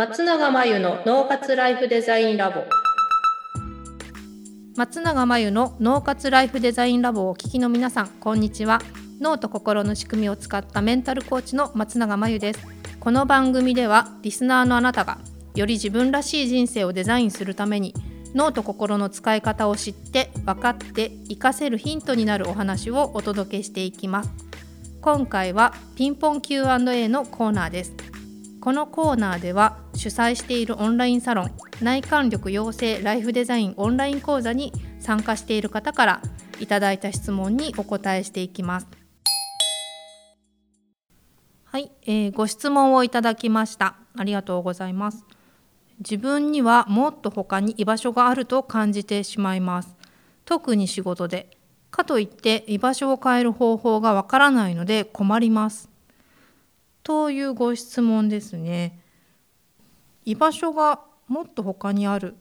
松永真由の脳活ライフデザインラボ。松永真由の脳活ライフデザインラボをお聞きの皆さんこんにちは。脳と心の仕組みを使ったメンタルコーチの松永真由です。この番組ではリスナーのあなたがより自分らしい人生をデザインするために脳と心の使い方を知って分かって活かせるヒントになるお話をお届けしていきます。今回はピンポン Q&A のコーナーです。このコーナーでは主催しているオンラインサロン内観力養成ライフデザインオンライン講座に参加している方からいただいた質問にお答えしていきます。はい、えー、ご質問をいただきました。ありがとうございます。自分にはもっと他に居場所があると感じてしまいます。特に仕事で。かといって居場所を変える方法がわからないので困ります。というご質問ですね。居場所がもっと他にある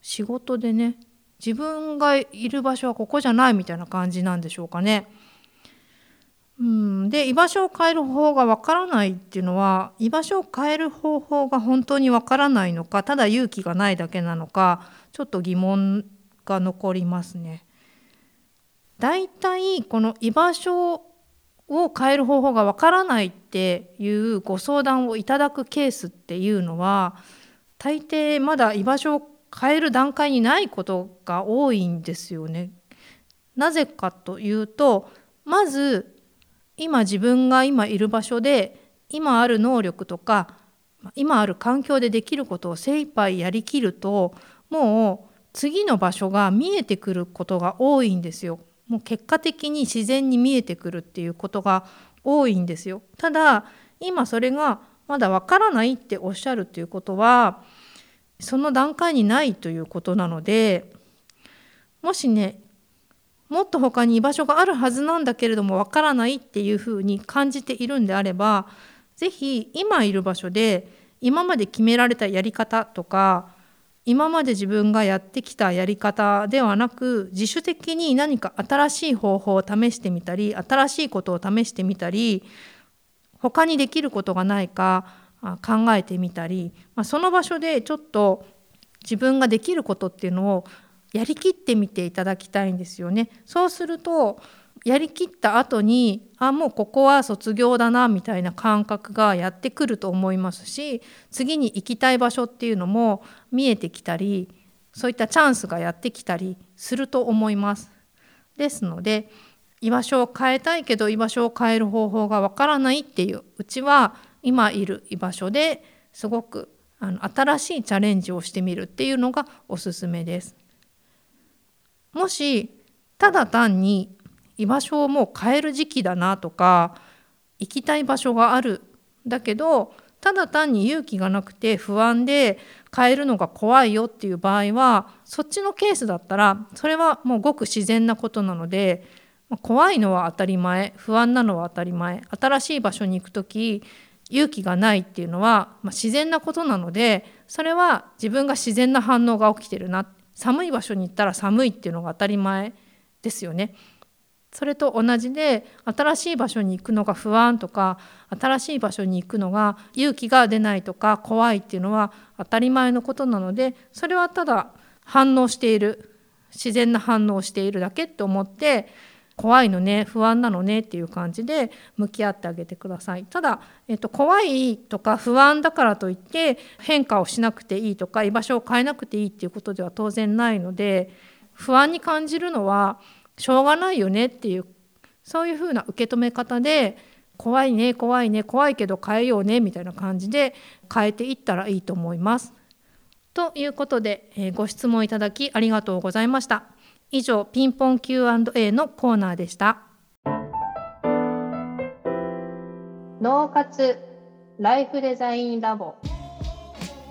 仕事でね自分がいる場所はここじゃないみたいな感じなんでしょうかね。うん、で居場所を変える方法がわからないっていうのは居場所を変える方法が本当にわからないのかただ勇気がないだけなのかちょっと疑問が残りますね。だいたいこの居場所を変える方法がわからないっていうご相談をいただくケースっていうのは大抵まだ居場所を変える段階にないことが多いんですよね。なぜかというとまず今自分が今いる場所で今ある能力とか今ある環境でできることを精一杯やりきるともう次の場所が見えてくることが多いんですよ。もう結果的に自然に見えてくるっていうことが多いんですよ。ただ今それがまだわからないっておっしゃるということはその段階にないということなのでもしねもっと他に居場所があるはずなんだけれどもわからないっていうふうに感じているんであれば是非今いる場所で今まで決められたやり方とか今まで自分がやってきたやり方ではなく自主的に何か新しい方法を試してみたり新しいことを試してみたり他にできることがないか考えてみたり、まあ、その場所でちょっと自分ができることっていうのをやりきってみていただきたいんですよね。そうするとやりきった後にあもうここは卒業だなみたいな感覚がやってくると思いますし次に行きたい場所っていうのも見えてきたりそういったチャンスがやってきたりすると思います。ですので居場所を変えたいけど居場所を変える方法がわからないっていううちは今いる居場所ですごくあの新しいチャレンジをしてみるっていうのがおすすめです。もしただ単に居場所をもう変える時期だなとか行きたい場所があるだけどただ単に勇気がなくて不安で変えるのが怖いよっていう場合はそっちのケースだったらそれはもうごく自然なことなので怖いのは当たり前不安なのは当たり前新しい場所に行く時勇気がないっていうのは、まあ、自然なことなのでそれは自分が自然な反応が起きてるな寒い場所に行ったら寒いっていうのが当たり前ですよね。それと同じで新しい場所に行くのが不安とか新しい場所に行くのが勇気が出ないとか怖いっていうのは当たり前のことなのでそれはただ反応している自然な反応をしているだけって思って怖いのね不安なのねっていう感じで向き合ってあげてください。ただ、えっと、怖いとか不安だからといって変化をしなくていいとか居場所を変えなくていいっていうことでは当然ないので不安に感じるのはしょうがないよねっていうそういうふうな受け止め方で怖いね怖いね怖いけど変えようねみたいな感じで変えていったらいいと思います。ということで、えー、ご質問いただきありがとうございました。以上ピンポン Q&A のコーナーでした。脳活ライフデザインラボ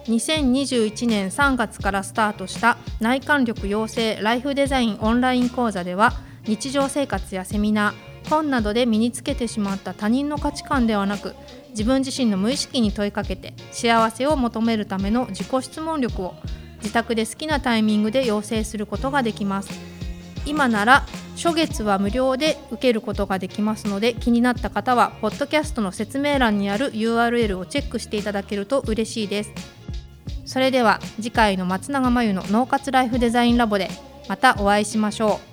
2021年3月からスタートした内観力養成ライフデザインオンライン講座では日常生活やセミナー本などで身につけてしまった他人の価値観ではなく自分自身の無意識に問いかけて幸せを求めるための自己質問力を自宅で好きなタイミングで養成することができます。今なら初月は無料で受けることができますので気になった方はポッドキャストの説明欄にある URL をチェックしていただけると嬉しいです。それでは次回の松永真由の脳活ライフデザインラボでまたお会いしましょう。